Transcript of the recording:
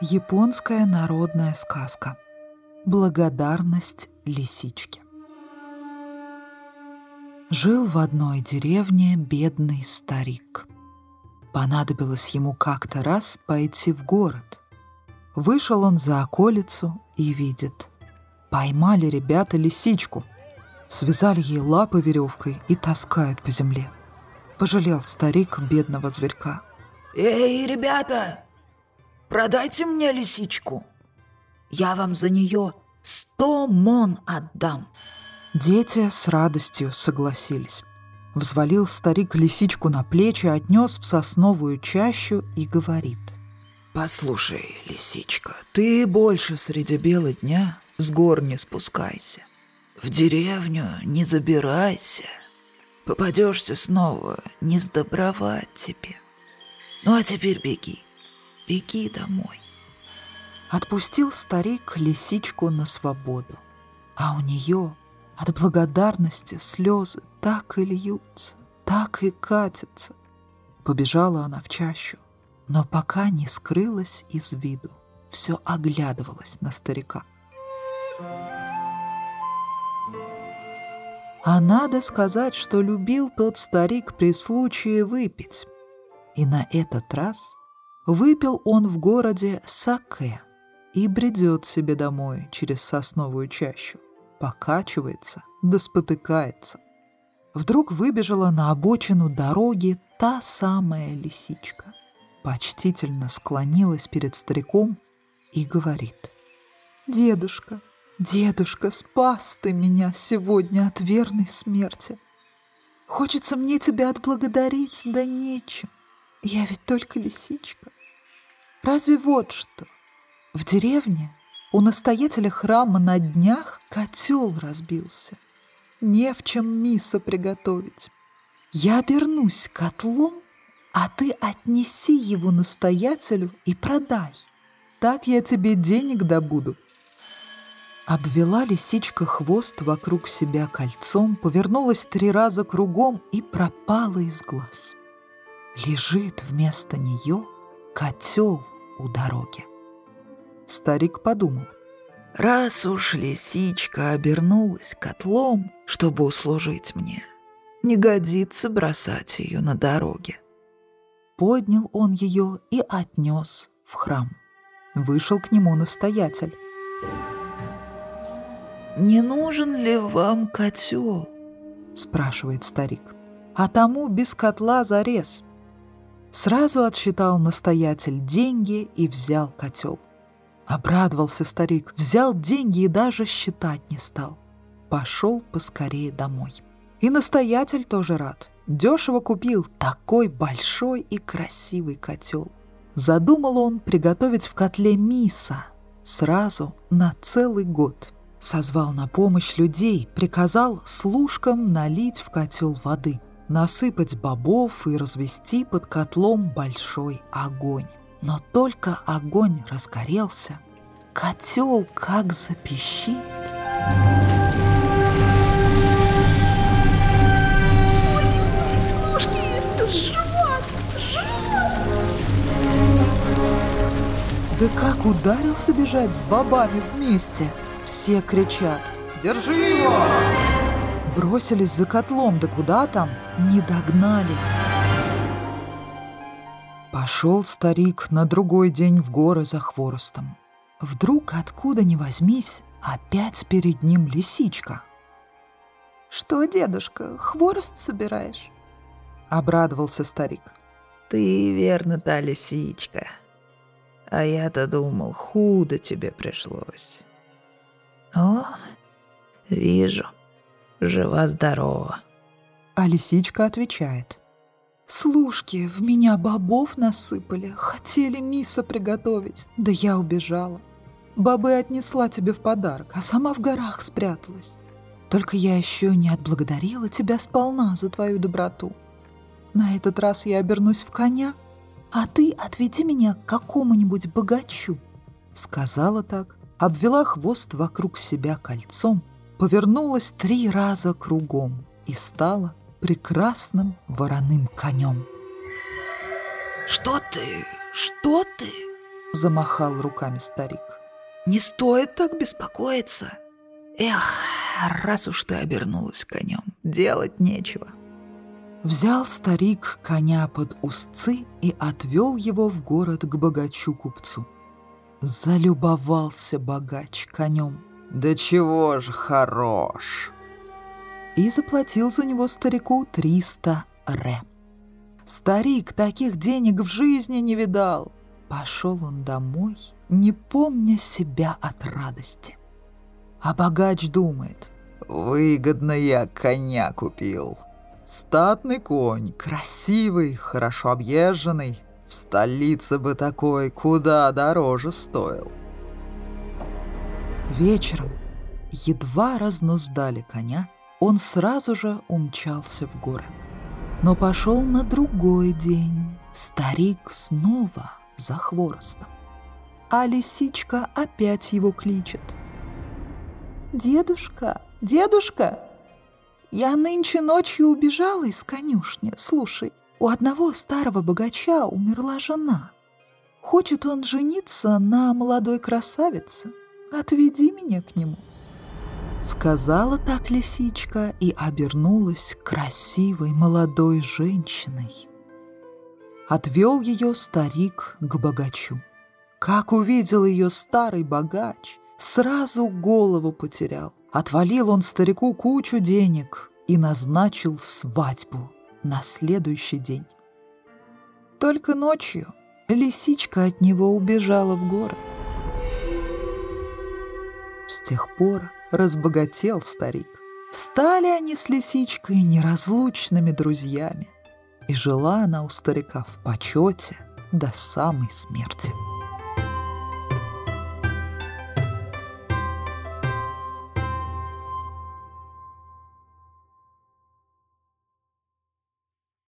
Японская народная сказка. Благодарность лисички. Жил в одной деревне бедный старик. Понадобилось ему как-то раз пойти в город. Вышел он за околицу и видит. Поймали ребята лисичку. Связали ей лапы веревкой и таскают по земле. Пожалел старик бедного зверька. «Эй, ребята, продайте мне лисичку. Я вам за нее сто мон отдам». Дети с радостью согласились. Взвалил старик лисичку на плечи, отнес в сосновую чащу и говорит. «Послушай, лисичка, ты больше среди бела дня с гор не спускайся. В деревню не забирайся. Попадешься снова, не сдобровать тебе. Ну а теперь беги, беги домой». Отпустил старик лисичку на свободу, а у нее от благодарности слезы так и льются, так и катятся. Побежала она в чащу, но пока не скрылась из виду, все оглядывалась на старика. А надо сказать, что любил тот старик при случае выпить. И на этот раз выпил он в городе саке и бредет себе домой через сосновую чащу, покачивается да спотыкается. Вдруг выбежала на обочину дороги та самая лисичка. Почтительно склонилась перед стариком и говорит. «Дедушка, дедушка, спас ты меня сегодня от верной смерти. Хочется мне тебя отблагодарить, да нечем. Я ведь только лисичка. Разве вот что? В деревне у настоятеля храма на днях котел разбился. Не в чем миса приготовить. Я обернусь котлом, а ты отнеси его настоятелю и продай. Так я тебе денег добуду. Обвела лисичка хвост вокруг себя кольцом, повернулась три раза кругом и пропала из глаз. Лежит вместо нее котел у дороги. Старик подумал. Раз уж лисичка обернулась котлом, чтобы услужить мне, не годится бросать ее на дороге. Поднял он ее и отнес в храм. Вышел к нему настоятель. «Не нужен ли вам котел?» — спрашивает старик. «А тому без котла зарез». Сразу отсчитал настоятель деньги и взял котел. Обрадовался старик, взял деньги и даже считать не стал. Пошел поскорее домой. И настоятель тоже рад. Дешево купил такой большой и красивый котел. Задумал он приготовить в котле миса сразу на целый год. Созвал на помощь людей, приказал служкам налить в котел воды, насыпать бобов и развести под котлом большой огонь. Но только огонь разгорелся, котел как запищит. Ой, слушки, жжет, жжет. Да как ударился бежать с бабами вместе – все кричат «Держи его!» Бросились за котлом, да куда там? Не догнали. Пошел старик на другой день в горы за хворостом. Вдруг, откуда ни возьмись, опять перед ним лисичка. «Что, дедушка, хворост собираешь?» Обрадовался старик. «Ты верно та лисичка. А я-то думал, худо тебе пришлось. «О, вижу. Жива-здорова». А лисичка отвечает. «Служки в меня бобов насыпали, хотели миса приготовить, да я убежала. Бабы отнесла тебе в подарок, а сама в горах спряталась. Только я еще не отблагодарила тебя сполна за твою доброту. На этот раз я обернусь в коня, а ты отведи меня к какому-нибудь богачу». Сказала так, обвела хвост вокруг себя кольцом, повернулась три раза кругом и стала прекрасным вороным конем. «Что ты? Что ты?» замахал руками старик. Не стоит так беспокоиться. Эх, раз уж ты обернулась конем, делать нечего. Взял старик коня под узцы и отвел его в город к богачу-купцу. Залюбовался богач конем. Да чего же хорош! И заплатил за него старику триста ре. Старик таких денег в жизни не видал. Пошел он домой, не помня себя от радости. А богач думает, выгодно я коня купил. Статный конь, красивый, хорошо объезженный. В столице бы такой куда дороже стоил. Вечером, едва разнуздали коня, он сразу же умчался в горы. Но пошел на другой день. Старик снова за хворостом. А лисичка опять его кличет. «Дедушка, дедушка, я нынче ночью убежала из конюшни. Слушай, у одного старого богача умерла жена. Хочет он жениться на молодой красавице. Отведи меня к нему». Сказала так лисичка и обернулась красивой молодой женщиной. Отвел ее старик к богачу. Как увидел ее старый богач, сразу голову потерял. Отвалил он старику кучу денег и назначил свадьбу на следующий день. Только ночью лисичка от него убежала в горы. С тех пор разбогател старик. Стали они с лисичкой неразлучными друзьями. И жила она у старика в почете до самой смерти.